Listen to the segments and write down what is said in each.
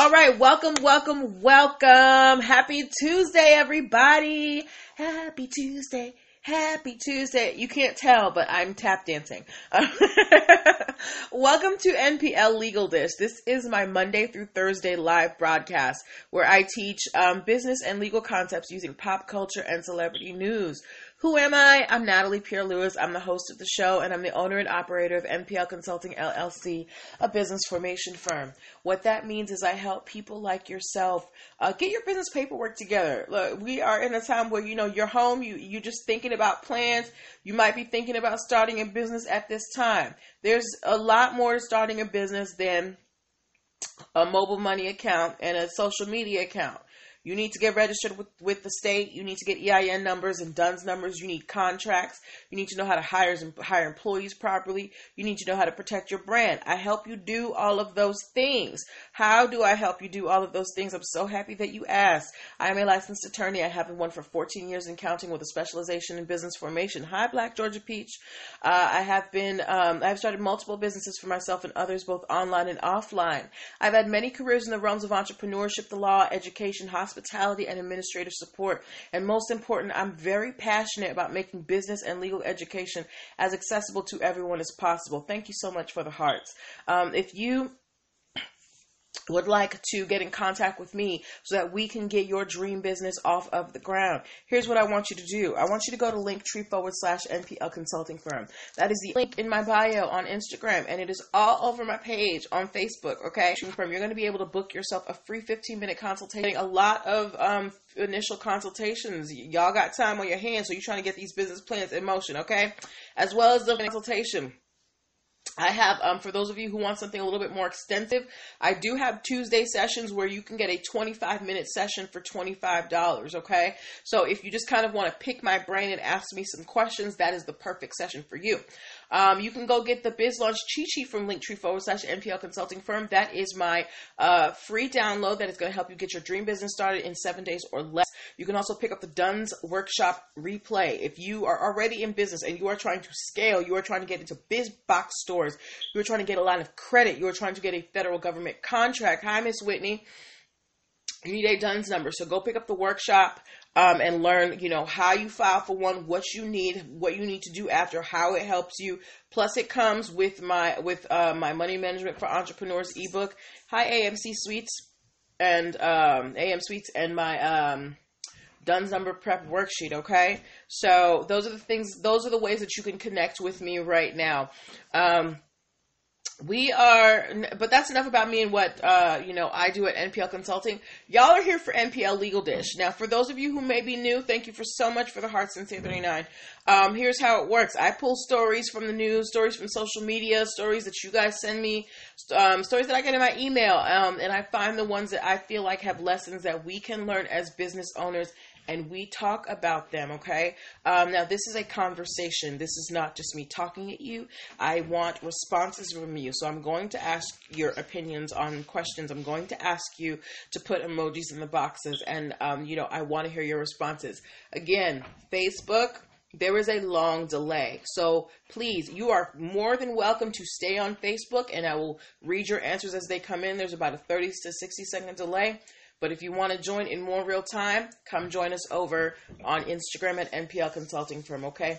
All right, welcome, welcome, welcome. Happy Tuesday, everybody. Happy Tuesday. Happy Tuesday. You can't tell, but I'm tap dancing. Welcome to NPL Legal Dish. This is my Monday through Thursday live broadcast where I teach um, business and legal concepts using pop culture and celebrity news. Who am I? I'm Natalie Pierre Lewis. I'm the host of the show and I'm the owner and operator of NPL Consulting LLC, a business formation firm. What that means is I help people like yourself uh, get your business paperwork together. Look, we are in a time where you know you're home, you you're just thinking about plans. You might be thinking about starting a business at this time. There's a lot more to starting a business than a mobile money account and a social media account. You need to get registered with, with the state. You need to get EIN numbers and DUNS numbers. You need contracts. You need to know how to hire, hire employees properly. You need to know how to protect your brand. I help you do all of those things. How do I help you do all of those things? I'm so happy that you asked. I am a licensed attorney. I have been one for 14 years in counting with a specialization in business formation. Hi, Black Georgia Peach. Uh, I have been, um, I've started multiple businesses for myself and others, both online and offline. I've had many careers in the realms of entrepreneurship, the law, education, hospitality hospitality, and administrative support. And most important, I'm very passionate about making business and legal education as accessible to everyone as possible. Thank you so much for the hearts. Um, if you would like to get in contact with me so that we can get your dream business off of the ground, here's what I want you to do. I want you to go to linktree forward slash NPL consulting firm. That is the link in my bio on Instagram and it is all over my page on Facebook. Okay. You're going to be able to book yourself a free 15 minute consultation. A lot of, um, initial consultations. Y'all got time on your hands, so you're trying to get these business plans in motion, okay? As well as the consultation. I have, um, for those of you who want something a little bit more extensive, I do have Tuesday sessions where you can get a 25 minute session for $25. Okay. So if you just kind of want to pick my brain and ask me some questions, that is the perfect session for you. Um, you can go get the Biz Launch cheat sheet from Linktree forward slash NPL Consulting Firm. That is my uh, free download that is going to help you get your dream business started in seven days or less. You can also pick up the Duns Workshop replay. If you are already in business and you are trying to scale, you are trying to get into biz box stores, you are trying to get a line of credit, you are trying to get a federal government contract. Hi, Miss Whitney. You need a DUNS number. So go pick up the workshop um, and learn, you know, how you file for one, what you need, what you need to do after, how it helps you. Plus, it comes with my with uh, my money management for entrepreneurs ebook. Hi, AMC Suites and um, AM Suites and my um, Duns number prep worksheet. Okay, so those are the things. Those are the ways that you can connect with me right now. Um, we are but that's enough about me and what uh, you know i do at npl consulting y'all are here for npl legal dish now for those of you who may be new thank you for so much for the heart since 39 um, here's how it works i pull stories from the news stories from social media stories that you guys send me um, stories that i get in my email um, and i find the ones that i feel like have lessons that we can learn as business owners and we talk about them, okay? Um, now, this is a conversation. This is not just me talking at you. I want responses from you. So, I'm going to ask your opinions on questions. I'm going to ask you to put emojis in the boxes, and, um, you know, I want to hear your responses. Again, Facebook, there is a long delay. So please, you are more than welcome to stay on Facebook and I will read your answers as they come in. There's about a 30 to 60 second delay. But if you want to join in more real time, come join us over on Instagram at NPL Consulting Firm, okay?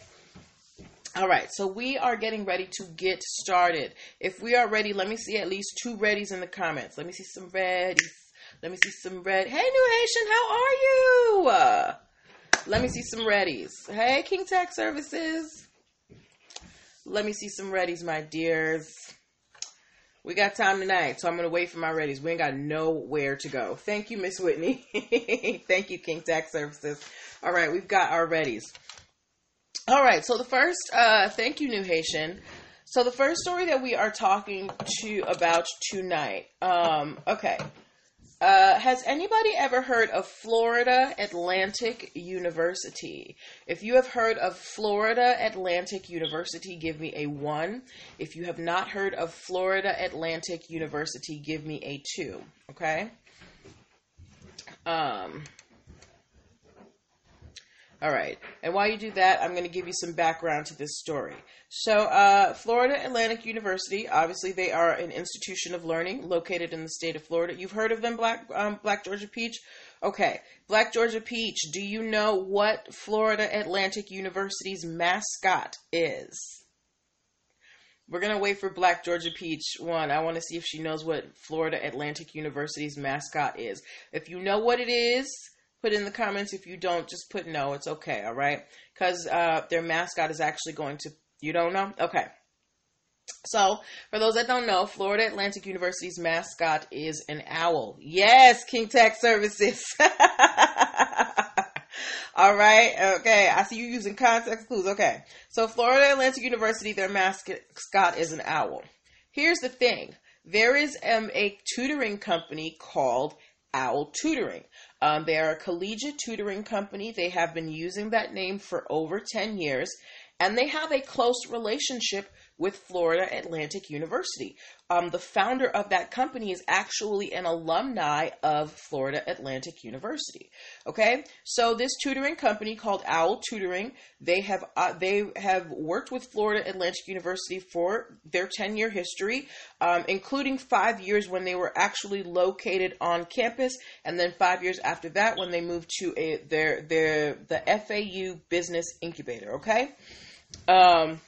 All right, so we are getting ready to get started. If we are ready, let me see at least two readies in the comments. Let me see some readies. Let me see some red. Hey, New Haitian, how are you? Uh, let me see some readies. Hey, King Tax Services. Let me see some readies, my dears. We got time tonight, so I'm gonna wait for my readies. We ain't got nowhere to go. Thank you, Miss Whitney. Thank you, King Tax Services. All right, we've got our readies. All right, so the first, uh, thank you, New Haitian. So the first story that we are talking to about tonight. Um, okay, uh, has anybody ever heard of Florida Atlantic University? If you have heard of Florida Atlantic University, give me a one. If you have not heard of Florida Atlantic University, give me a two. Okay? Um, All right. And while you do that, I'm going to give you some background to this story. So, uh, Florida Atlantic University, obviously, they are an institution of learning located in the state of Florida. You've heard of them, Black um, Black Georgia Peach? Okay. Black Georgia Peach, do you know what Florida Atlantic University's mascot is? We're going to wait for Black Georgia Peach one. I want to see if she knows what Florida Atlantic University's mascot is. If you know what it is, put in the comments. If you don't, just put no. It's okay, all right? Because uh, their mascot is actually going to. You don't know? Okay. So, for those that don't know, Florida Atlantic University's mascot is an owl. Yes, King Tech Services. All right. Okay. I see you using context clues. Okay. So, Florida Atlantic University, their mascot is an owl. Here's the thing there is um, a tutoring company called Owl Tutoring. Um, they are a collegiate tutoring company. They have been using that name for over 10 years, and they have a close relationship with Florida Atlantic University. Um, the founder of that company is actually an alumni of Florida Atlantic University. Okay, so this tutoring company called Owl Tutoring, they have uh, they have worked with Florida Atlantic University for their ten year history, um, including five years when they were actually located on campus, and then five years after that when they moved to a, their their the FAU Business Incubator. Okay. Um,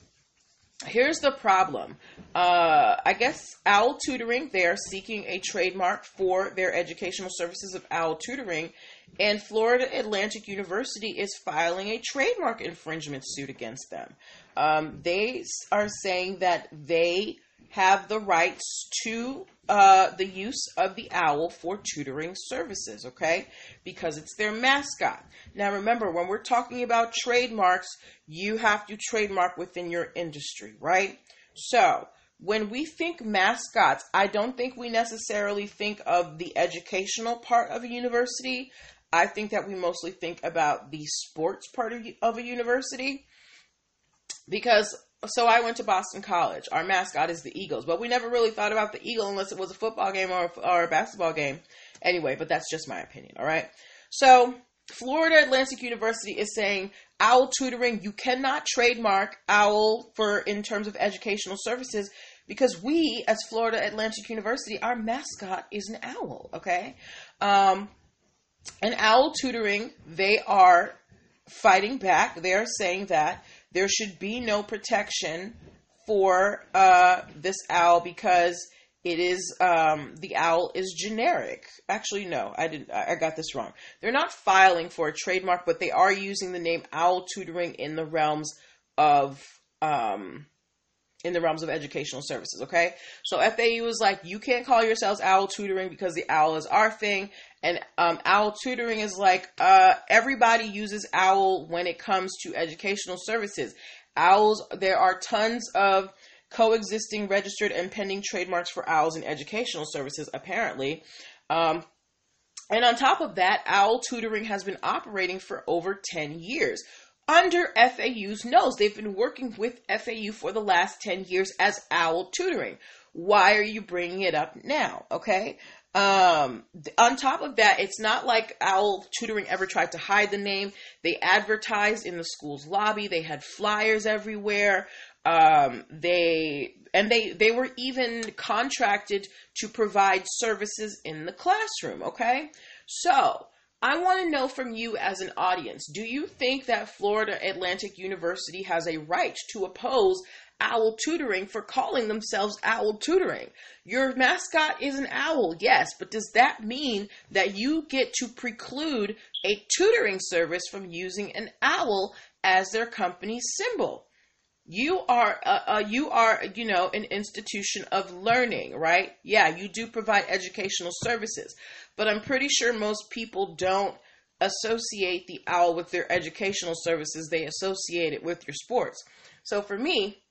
here's the problem. Uh, I guess Owl Tutoring, they are seeking a trademark for their educational services of Owl Tutoring, and Florida Atlantic University is filing a trademark infringement suit against them. Um, they are saying that they have the rights to uh, the use of the owl for tutoring services, okay? Because it's their mascot. Now, remember, when we're talking about trademarks, you have to trademark within your industry, right? So, when we think mascots, I don't think we necessarily think of the educational part of a university. I think that we mostly think about the sports part of, of a university because so I went to Boston College. Our mascot is the Eagles, but we never really thought about the Eagle unless it was a football game or, or a basketball game. Anyway, but that's just my opinion, all right? So, Florida Atlantic University is saying owl tutoring, you cannot trademark owl for in terms of educational services because we, as Florida Atlantic University, our mascot is an owl, okay? Um, and owl tutoring, they are fighting back. They are saying that there should be no protection for uh, this owl because it is um, the owl is generic. Actually, no, I didn't. I got this wrong. They're not filing for a trademark, but they are using the name Owl Tutoring in the realms of um, in the realms of educational services. Okay, so FAU is like you can't call yourselves Owl Tutoring because the owl is our thing, and um, owl tutoring is like uh, everybody uses owl when it comes to educational services. Owls there are tons of coexisting registered and pending trademarks for owls in educational services apparently. Um, and on top of that owl tutoring has been operating for over 10 years under FAU's nose. They've been working with FAU for the last 10 years as OWL tutoring. Why are you bringing it up now? Okay. Um, on top of that, it's not like Owl Tutoring ever tried to hide the name. They advertised in the school's lobby. They had flyers everywhere. Um, they and they they were even contracted to provide services in the classroom. Okay, so I want to know from you as an audience: Do you think that Florida Atlantic University has a right to oppose owl tutoring for calling themselves owl tutoring. Your mascot is an owl, yes, but does that mean that you get to preclude a tutoring service from using an owl as their company's symbol? You are, uh, uh, you are, you know, an institution of learning, right? Yeah, you do provide educational services, but I'm pretty sure most people don't associate the owl with their educational services. They associate it with your sports. So for me,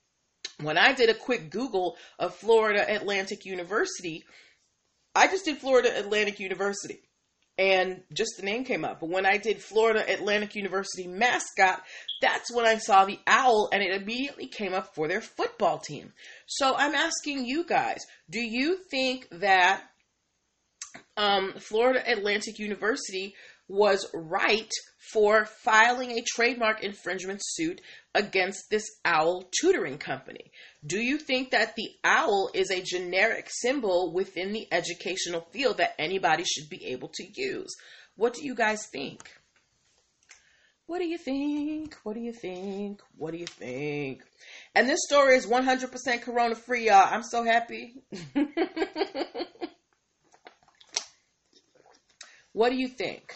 when I did a quick Google of Florida Atlantic University, I just did Florida Atlantic University and just the name came up. But when I did Florida Atlantic University mascot, that's when I saw the owl and it immediately came up for their football team. So I'm asking you guys, do you think that um, Florida Atlantic University was right for filing a trademark infringement suit against this owl tutoring company. Do you think that the owl is a generic symbol within the educational field that anybody should be able to use? What do you guys think? What do you think? What do you think? What do you think? And this story is 100% corona free, y'all. I'm so happy. what do you think?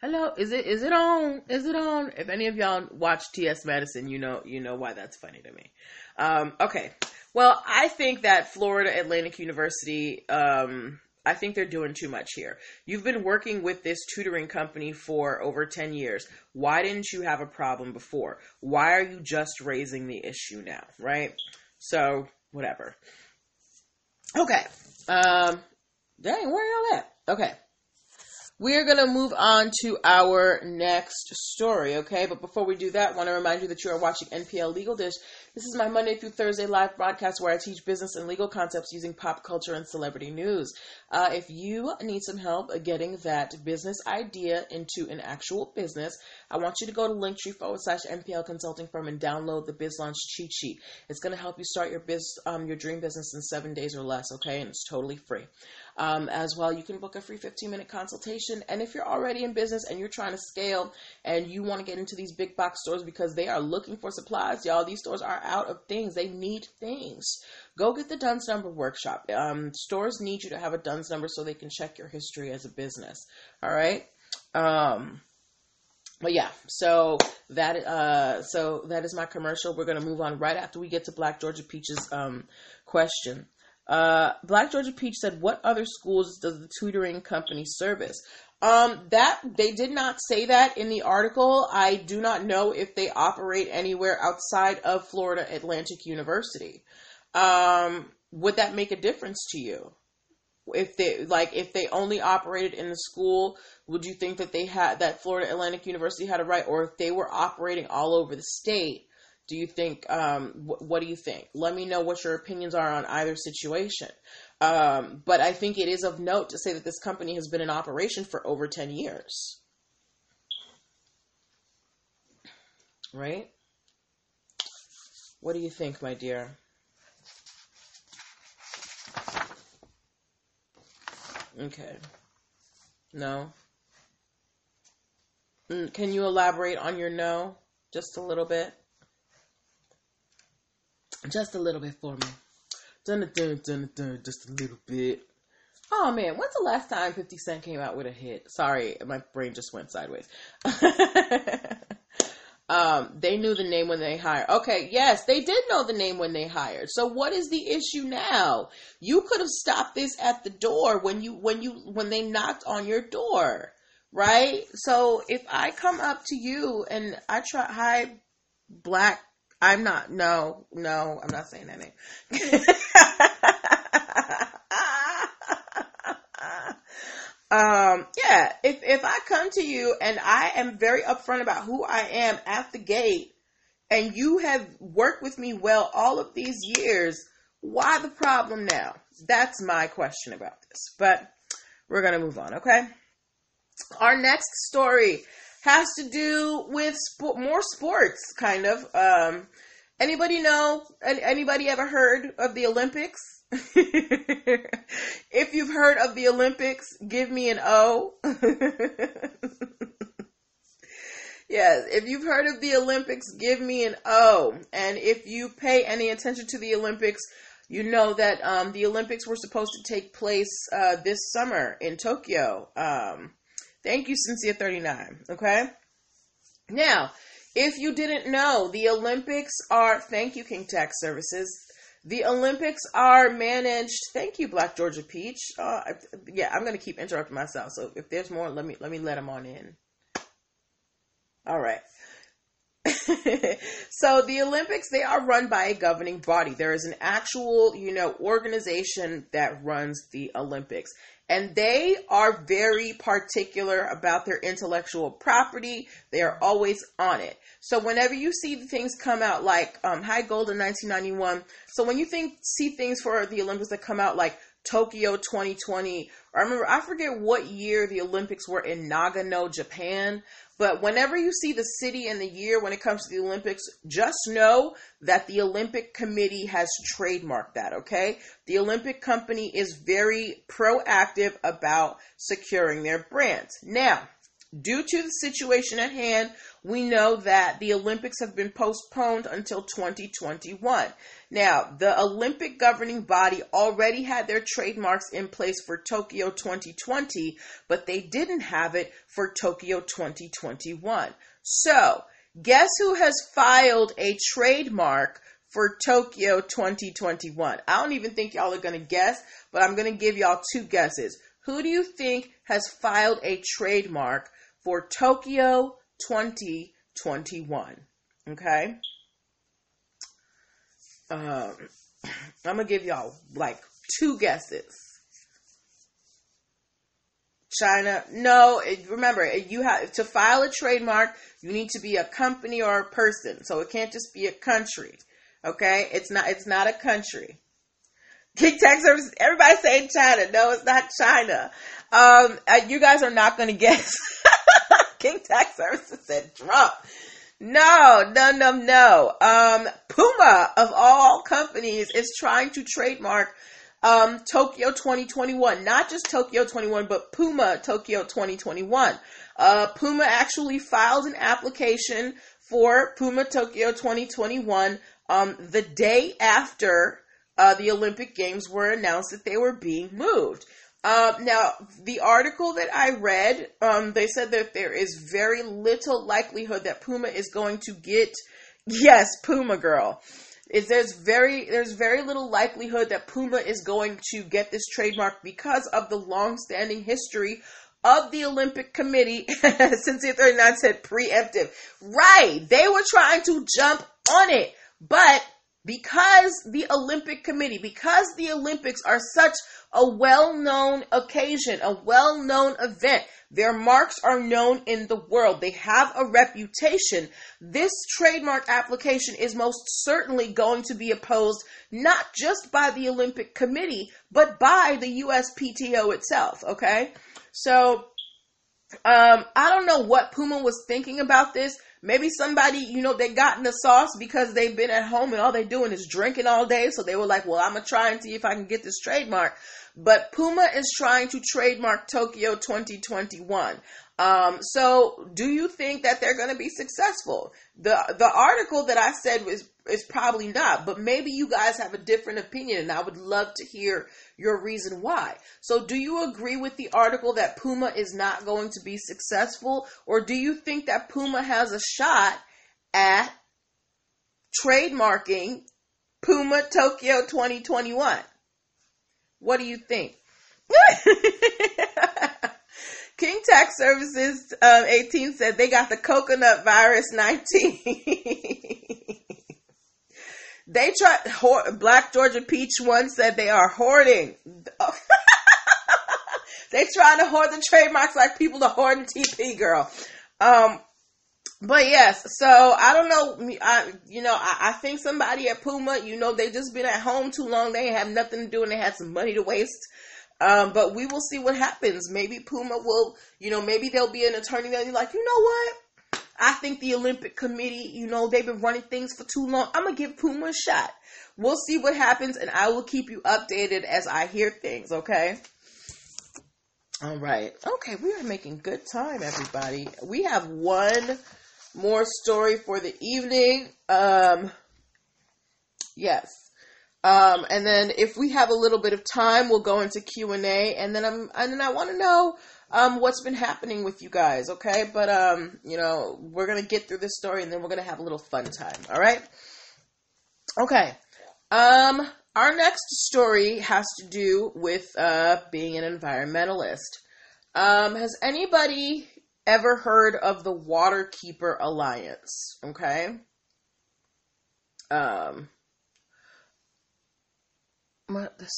Hello, is it is it on? Is it on? If any of y'all watch T.S. Madison, you know you know why that's funny to me. Um, okay, well, I think that Florida Atlantic University um, I think they're doing too much here. You've been working with this tutoring company for over 10 years. Why didn't you have a problem before? Why are you just raising the issue now, right? So, whatever. Okay. Um, dang, where are y'all at? Okay. We're going to move on to our next story, okay? But before we do that, I want to remind you that you are watching NPL Legal Dish. This is my Monday through Thursday live broadcast where I teach business and legal concepts using pop culture and celebrity news. Uh, if you need some help getting that business idea into an actual business, I want you to go to linktree forward slash NPL consulting firm and download the biz launch cheat sheet. It's going to help you start your biz, um, your dream business in seven days or less, okay? And it's totally free. Um, as well, you can book a free 15 minute consultation. And if you're already in business and you're trying to scale and you want to get into these big box stores because they are looking for supplies, y'all, these stores are out of things. They need things. Go get the DUNS number workshop. Um, stores need you to have a DUNS number so they can check your history as a business. All right. Um, but yeah, so that uh, so that is my commercial. We're gonna move on right after we get to Black Georgia Peach's um, question. Uh, Black Georgia Peach said, "What other schools does the tutoring company service?" Um, that they did not say that in the article. I do not know if they operate anywhere outside of Florida Atlantic University. Um, would that make a difference to you? If they like, if they only operated in the school, would you think that they had that Florida Atlantic University had a right, or if they were operating all over the state? Do you think? Um, wh- what do you think? Let me know what your opinions are on either situation. Um, but I think it is of note to say that this company has been in operation for over 10 years. Right? What do you think, my dear? Okay. No? Mm, can you elaborate on your no just a little bit? Just a little bit for me. Dun, dun, dun, dun, just a little bit. Oh man, when's the last time 50 Cent came out with a hit? Sorry, my brain just went sideways. um, they knew the name when they hired. Okay, yes, they did know the name when they hired. So what is the issue now? You could have stopped this at the door when you when you when they knocked on your door, right? So if I come up to you and I try hi black I'm not. No, no, I'm not saying that name. um, yeah, if if I come to you and I am very upfront about who I am at the gate, and you have worked with me well all of these years, why the problem now? That's my question about this. But we're gonna move on, okay? Our next story has to do with more sports, kind of. Um, anybody know? Anybody ever heard of the Olympics? if you've heard of the Olympics, give me an O. yes, if you've heard of the Olympics, give me an O. And if you pay any attention to the Olympics, you know that um, the Olympics were supposed to take place uh, this summer in Tokyo. Um, Thank you, Cynthia39. Okay. Now, if you didn't know, the Olympics are, thank you, King Tax Services. The Olympics are managed. Thank you, Black Georgia Peach. Uh, yeah, I'm gonna keep interrupting myself. So if there's more, let me let me let them on in. All right. so the Olympics, they are run by a governing body. There is an actual, you know, organization that runs the Olympics. And they are very particular about their intellectual property. They are always on it. So whenever you see things come out like um, High Gold in 1991, so when you think see things for the Olympics that come out like Tokyo 2020. I remember, I forget what year the Olympics were in Nagano, Japan. But whenever you see the city and the year when it comes to the Olympics, just know that the Olympic Committee has trademarked that, okay? The Olympic Company is very proactive about securing their brands. Now, due to the situation at hand, we know that the Olympics have been postponed until 2021. Now, the Olympic governing body already had their trademarks in place for Tokyo 2020, but they didn't have it for Tokyo 2021. So, guess who has filed a trademark for Tokyo 2021? I don't even think y'all are going to guess, but I'm going to give y'all two guesses. Who do you think has filed a trademark for Tokyo 2021. Okay? Um, I'm gonna give y'all like two guesses. China, no. remember, you have to file a trademark. You need to be a company or a person, so it can't just be a country. Okay, it's not. It's not a country. King Tax Service. Everybody saying China. No, it's not China. Um, uh, you guys are not going to guess. King Tax Services said Trump. No, no, no, no. Um, Puma of all companies is trying to trademark um, Tokyo 2021. Not just Tokyo 21, but Puma Tokyo 2021. Uh, Puma actually filed an application for Puma Tokyo 2021 um, the day after uh, the Olympic Games were announced that they were being moved. Uh, now, the article that I read, um, they said that there is very little likelihood that Puma is going to get, yes, Puma girl. Is there's very there's very little likelihood that Puma is going to get this trademark because of the long-standing history of the Olympic Committee since the 39 said preemptive. Right, they were trying to jump on it, but because the Olympic Committee, because the Olympics are such a well known occasion, a well known event. Their marks are known in the world. They have a reputation. This trademark application is most certainly going to be opposed not just by the Olympic Committee, but by the USPTO itself. Okay? So, um, I don't know what Puma was thinking about this. Maybe somebody, you know, they got in the sauce because they've been at home and all they're doing is drinking all day. So they were like, well, I'm going to try and see if I can get this trademark. But Puma is trying to trademark Tokyo 2021. Um, so do you think that they're going to be successful? The the article that I said was is probably not, but maybe you guys have a different opinion and I would love to hear your reason why. So do you agree with the article that Puma is not going to be successful or do you think that Puma has a shot at trademarking Puma Tokyo 2021? What do you think? King Tax Services um, 18 said they got the coconut virus 19. they tried, Black Georgia Peach one said they are hoarding. they trying to hoard the trademarks like people are hoarding TP, girl. Um, but yes, so I don't know. I you know I, I, think somebody at Puma, you know, they just been at home too long. They have nothing to do and they had some money to waste. Um, but we will see what happens. Maybe Puma will, you know, maybe there'll be an attorney that'll be like, you know what? I think the Olympic Committee, you know, they've been running things for too long. I'm gonna give Puma a shot. We'll see what happens, and I will keep you updated as I hear things. Okay. All right. Okay, we are making good time, everybody. We have one more story for the evening. Um, yes. Um, and then if we have a little bit of time, we'll go into Q and A, and then I'm and then I want to know um, what's been happening with you guys. Okay, but um, you know we're gonna get through this story, and then we're gonna have a little fun time. All right. Okay. Um, our next story has to do with uh, being an environmentalist. Um, has anybody ever heard of the Waterkeeper Alliance? Okay. Um,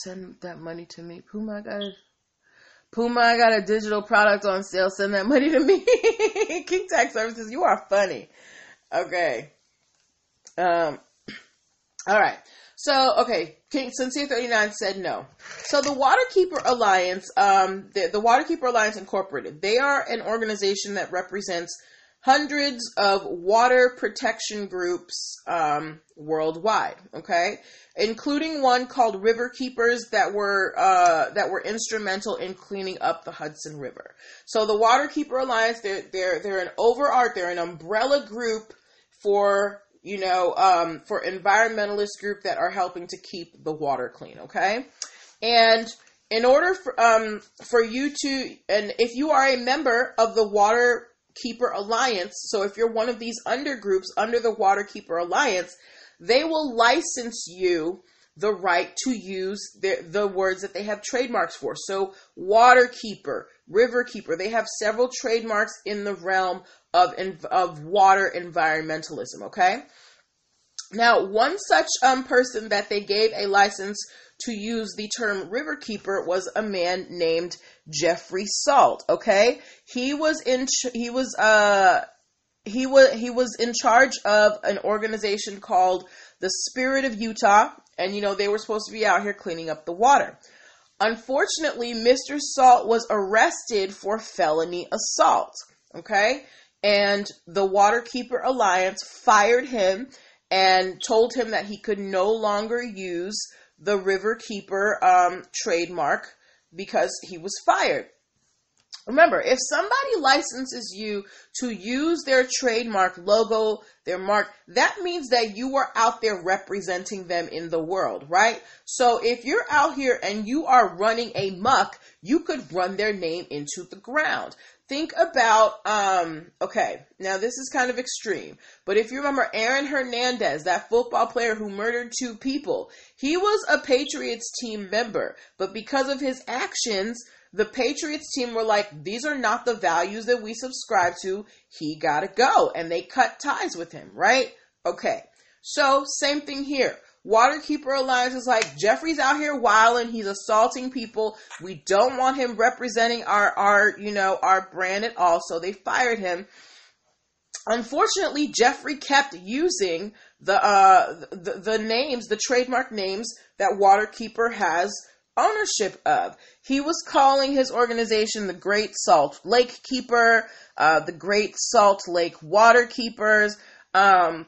send that money to me. Puma got a, Puma, I got a digital product on sale. Send that money to me. King Tax Services, you are funny. Okay. Um, all right. So, okay, King Sincere 39 said no. So the Waterkeeper Alliance, um, the, the Waterkeeper Alliance Incorporated, they are an organization that represents hundreds of water protection groups um, worldwide. Okay, including one called River Keepers that were uh, that were instrumental in cleaning up the Hudson River. So the Waterkeeper Alliance, they're they're they're an overart, they're an umbrella group for you know um, for environmentalist group that are helping to keep the water clean. Okay, and in order for um for you to and if you are a member of the water Keeper Alliance. So if you're one of these undergroups under the Waterkeeper Alliance, they will license you the right to use the, the words that they have trademarks for. So Waterkeeper, Riverkeeper, they have several trademarks in the realm of, of water environmentalism, okay? Now, one such um, person that they gave a license to use the term river keeper was a man named Jeffrey Salt. Okay, he was in he was uh he was he was in charge of an organization called the Spirit of Utah, and you know they were supposed to be out here cleaning up the water. Unfortunately, Mr. Salt was arrested for felony assault. Okay, and the Waterkeeper Alliance fired him and told him that he could no longer use the Riverkeeper um, trademark because he was fired. Remember, if somebody licenses you to use their trademark logo, their mark, that means that you are out there representing them in the world, right? So if you're out here and you are running a muck, you could run their name into the ground think about um okay now this is kind of extreme but if you remember aaron hernandez that football player who murdered two people he was a patriots team member but because of his actions the patriots team were like these are not the values that we subscribe to he gotta go and they cut ties with him right okay so same thing here Waterkeeper Alliance is like Jeffrey's out here wilding. He's assaulting people. We don't want him representing our our you know our brand at all. So they fired him. Unfortunately, Jeffrey kept using the uh the, the names, the trademark names that Waterkeeper has ownership of. He was calling his organization the Great Salt Lake Keeper, uh, the Great Salt Lake Water Keepers. Um,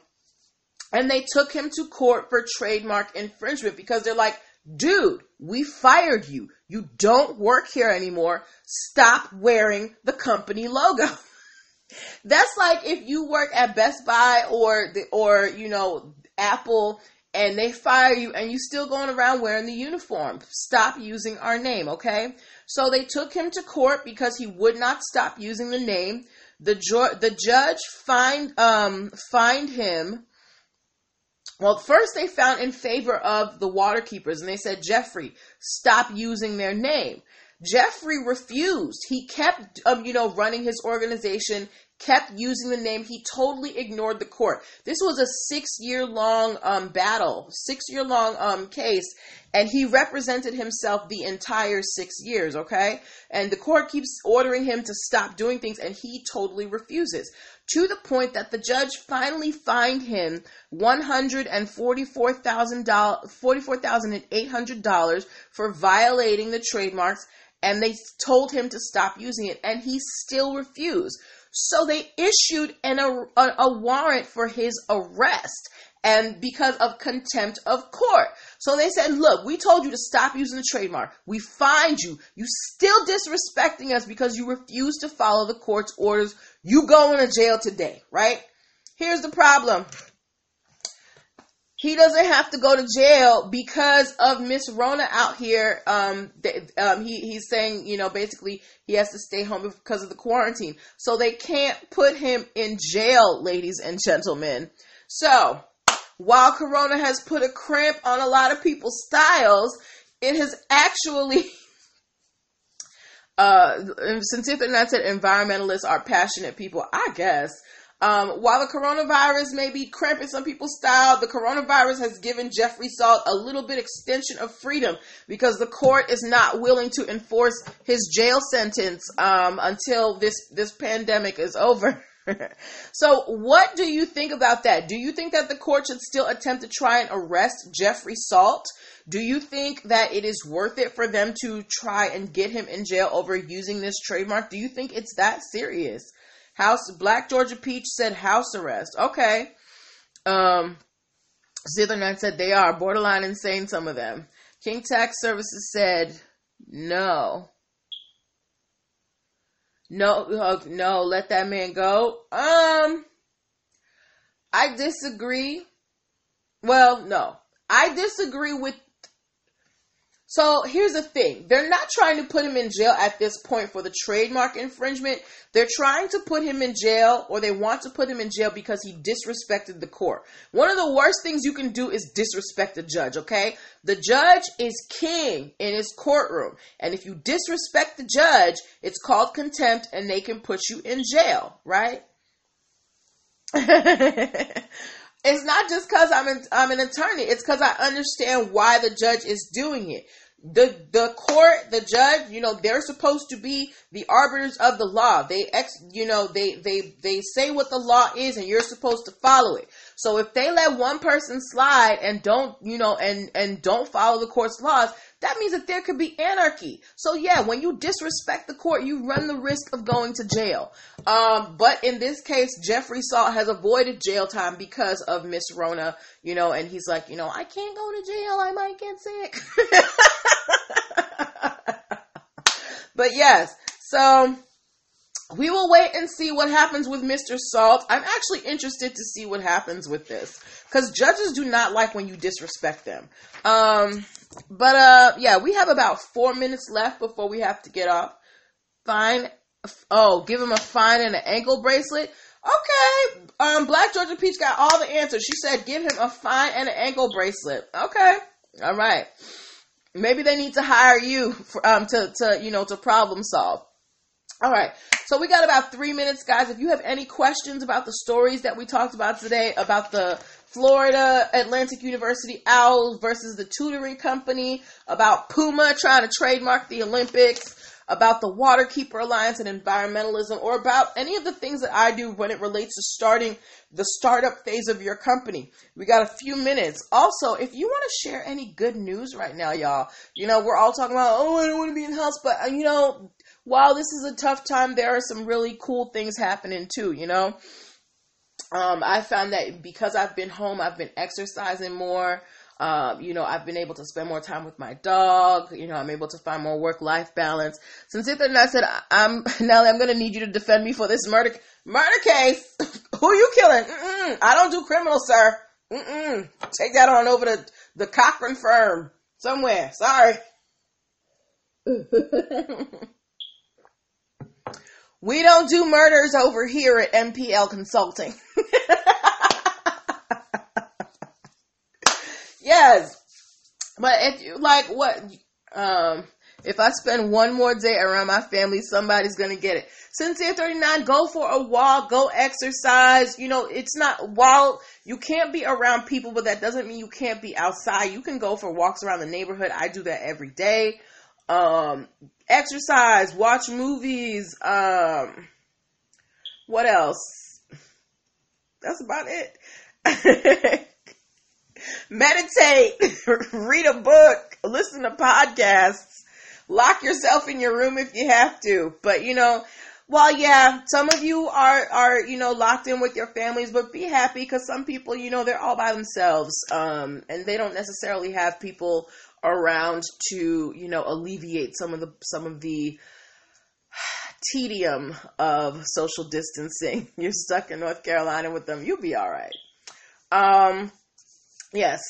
and they took him to court for trademark infringement because they're like, dude, we fired you. You don't work here anymore. Stop wearing the company logo. That's like if you work at Best Buy or the or you know Apple and they fire you and you still going around wearing the uniform. Stop using our name, okay? So they took him to court because he would not stop using the name. The ju- the judge fined um fined him well, first they found in favor of the water keepers and they said, Jeffrey, stop using their name. Jeffrey refused. He kept, um, you know, running his organization, kept using the name. He totally ignored the court. This was a six year long um, battle, six year long um, case, and he represented himself the entire six years, okay? And the court keeps ordering him to stop doing things, and he totally refuses to the point that the judge finally fined him $144,800 for violating the trademarks and they told him to stop using it and he still refused. So they issued an, a, a warrant for his arrest and because of contempt of court. So they said, look, we told you to stop using the trademark. We fined you. You still disrespecting us because you refuse to follow the court's orders. You going to jail today, right? Here's the problem. He doesn't have to go to jail because of Miss Rona out here. Um, um, he, he's saying, you know, basically he has to stay home because of the quarantine. So they can't put him in jail, ladies and gentlemen. So while Corona has put a cramp on a lot of people's styles, it has actually uh, Cynthia Thirty-Nine said environmentalists are passionate people. I guess. Um, while the coronavirus may be cramping some people's style, the coronavirus has given Jeffrey Salt a little bit extension of freedom because the court is not willing to enforce his jail sentence um, until this this pandemic is over. so, what do you think about that? Do you think that the court should still attempt to try and arrest Jeffrey Salt? Do you think that it is worth it for them to try and get him in jail over using this trademark? Do you think it's that serious? House Black Georgia Peach said house arrest. Okay. Um Zither said they are borderline insane, some of them. King Tax Services said no. No, no, let that man go. Um, I disagree. Well, no, I disagree with so here's the thing. They're not trying to put him in jail at this point for the trademark infringement. They're trying to put him in jail or they want to put him in jail because he disrespected the court. One of the worst things you can do is disrespect the judge, okay? The judge is king in his courtroom. And if you disrespect the judge, it's called contempt and they can put you in jail, right? it's not just because I'm an, I'm an attorney. It's because I understand why the judge is doing it. The the court, the judge, you know, they're supposed to be the arbiters of the law. They ex, you know, they they they say what the law is, and you're supposed to follow it. So if they let one person slide and don't, you know, and and don't follow the court's laws, that means that there could be anarchy. So yeah, when you disrespect the court, you run the risk of going to jail. Um, but in this case, Jeffrey Salt has avoided jail time because of Miss Rona, you know, and he's like, you know, I can't go to jail, I might get sick. but yes, so we will wait and see what happens with Mr. Salt. I'm actually interested to see what happens with this because judges do not like when you disrespect them. Um, but uh, yeah, we have about four minutes left before we have to get off. Fine. Oh, give him a fine and an ankle bracelet. Okay. Um, Black Georgia Peach got all the answers. She said, give him a fine and an ankle bracelet. Okay. All right. Maybe they need to hire you for, um, to, to, you know, to problem solve. All right. So we got about three minutes, guys. If you have any questions about the stories that we talked about today, about the Florida Atlantic University Owls versus the tutoring company, about Puma trying to trademark the Olympics, about the Waterkeeper Alliance and environmentalism, or about any of the things that I do when it relates to starting the startup phase of your company. We got a few minutes. Also, if you want to share any good news right now, y'all, you know, we're all talking about, oh, I don't want to be in the house, but, uh, you know, while this is a tough time, there are some really cool things happening too, you know? Um, I found that because I've been home, I've been exercising more. Um, you know, I've been able to spend more time with my dog. You know, I'm able to find more work life balance. Since it and I said, I'm Nelly, I'm going to need you to defend me for this murder murder case. Who are you killing? Mm-mm, I don't do criminals, sir. Mm-mm. Take that on over to the Cochran firm somewhere. Sorry. We don't do murders over here at NPL Consulting. yes. But if you like what um if I spend one more day around my family, somebody's gonna get it. Cynthia 39, go for a walk, go exercise. You know, it's not while you can't be around people, but that doesn't mean you can't be outside. You can go for walks around the neighborhood. I do that every day. Um, exercise, watch movies, um, what else? That's about it. Meditate, read a book, listen to podcasts, lock yourself in your room if you have to. But you know, while yeah, some of you are are you know locked in with your families, but be happy because some people you know they're all by themselves, um, and they don't necessarily have people around to you know alleviate some of the some of the tedium of social distancing. You're stuck in North Carolina with them. You'll be all right. Um, yes.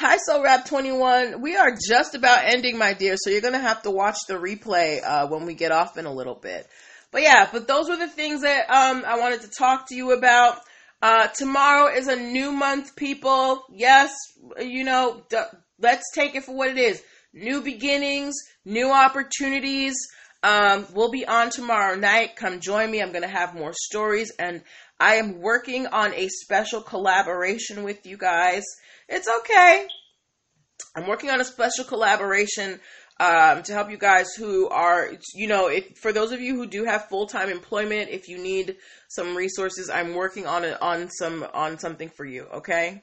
Hi, So Rap 21. We are just about ending, my dear, so you're going to have to watch the replay uh, when we get off in a little bit. But yeah, but those were the things that um, I wanted to talk to you about. Uh, tomorrow is a new month, people. Yes, you know, d- let's take it for what it is. New beginnings, new opportunities. Um, we'll be on tomorrow night. Come join me. I'm going to have more stories, and I am working on a special collaboration with you guys. It's okay. I'm working on a special collaboration um, to help you guys who are, you know, if for those of you who do have full time employment, if you need some resources, I'm working on it on some on something for you. Okay.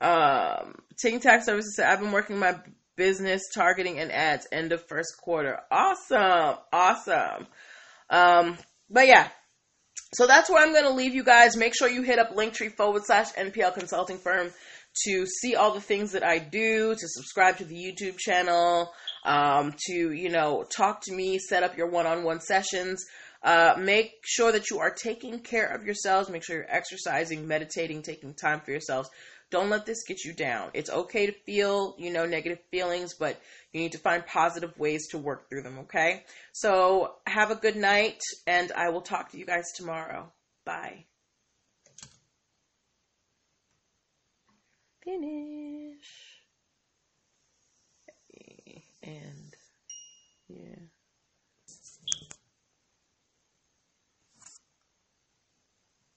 Um, taking tax services. I've been working my business targeting and ads end of first quarter. Awesome, awesome. Um, but yeah, so that's where I'm going to leave you guys. Make sure you hit up Linktree forward slash NPL Consulting Firm to see all the things that I do, to subscribe to the YouTube channel, um, to, you know, talk to me, set up your one on one sessions. Uh, make sure that you are taking care of yourselves. Make sure you're exercising, meditating, taking time for yourselves. Don't let this get you down. It's okay to feel, you know, negative feelings, but you need to find positive ways to work through them, okay? So have a good night, and I will talk to you guys tomorrow. Bye. Finish and yeah.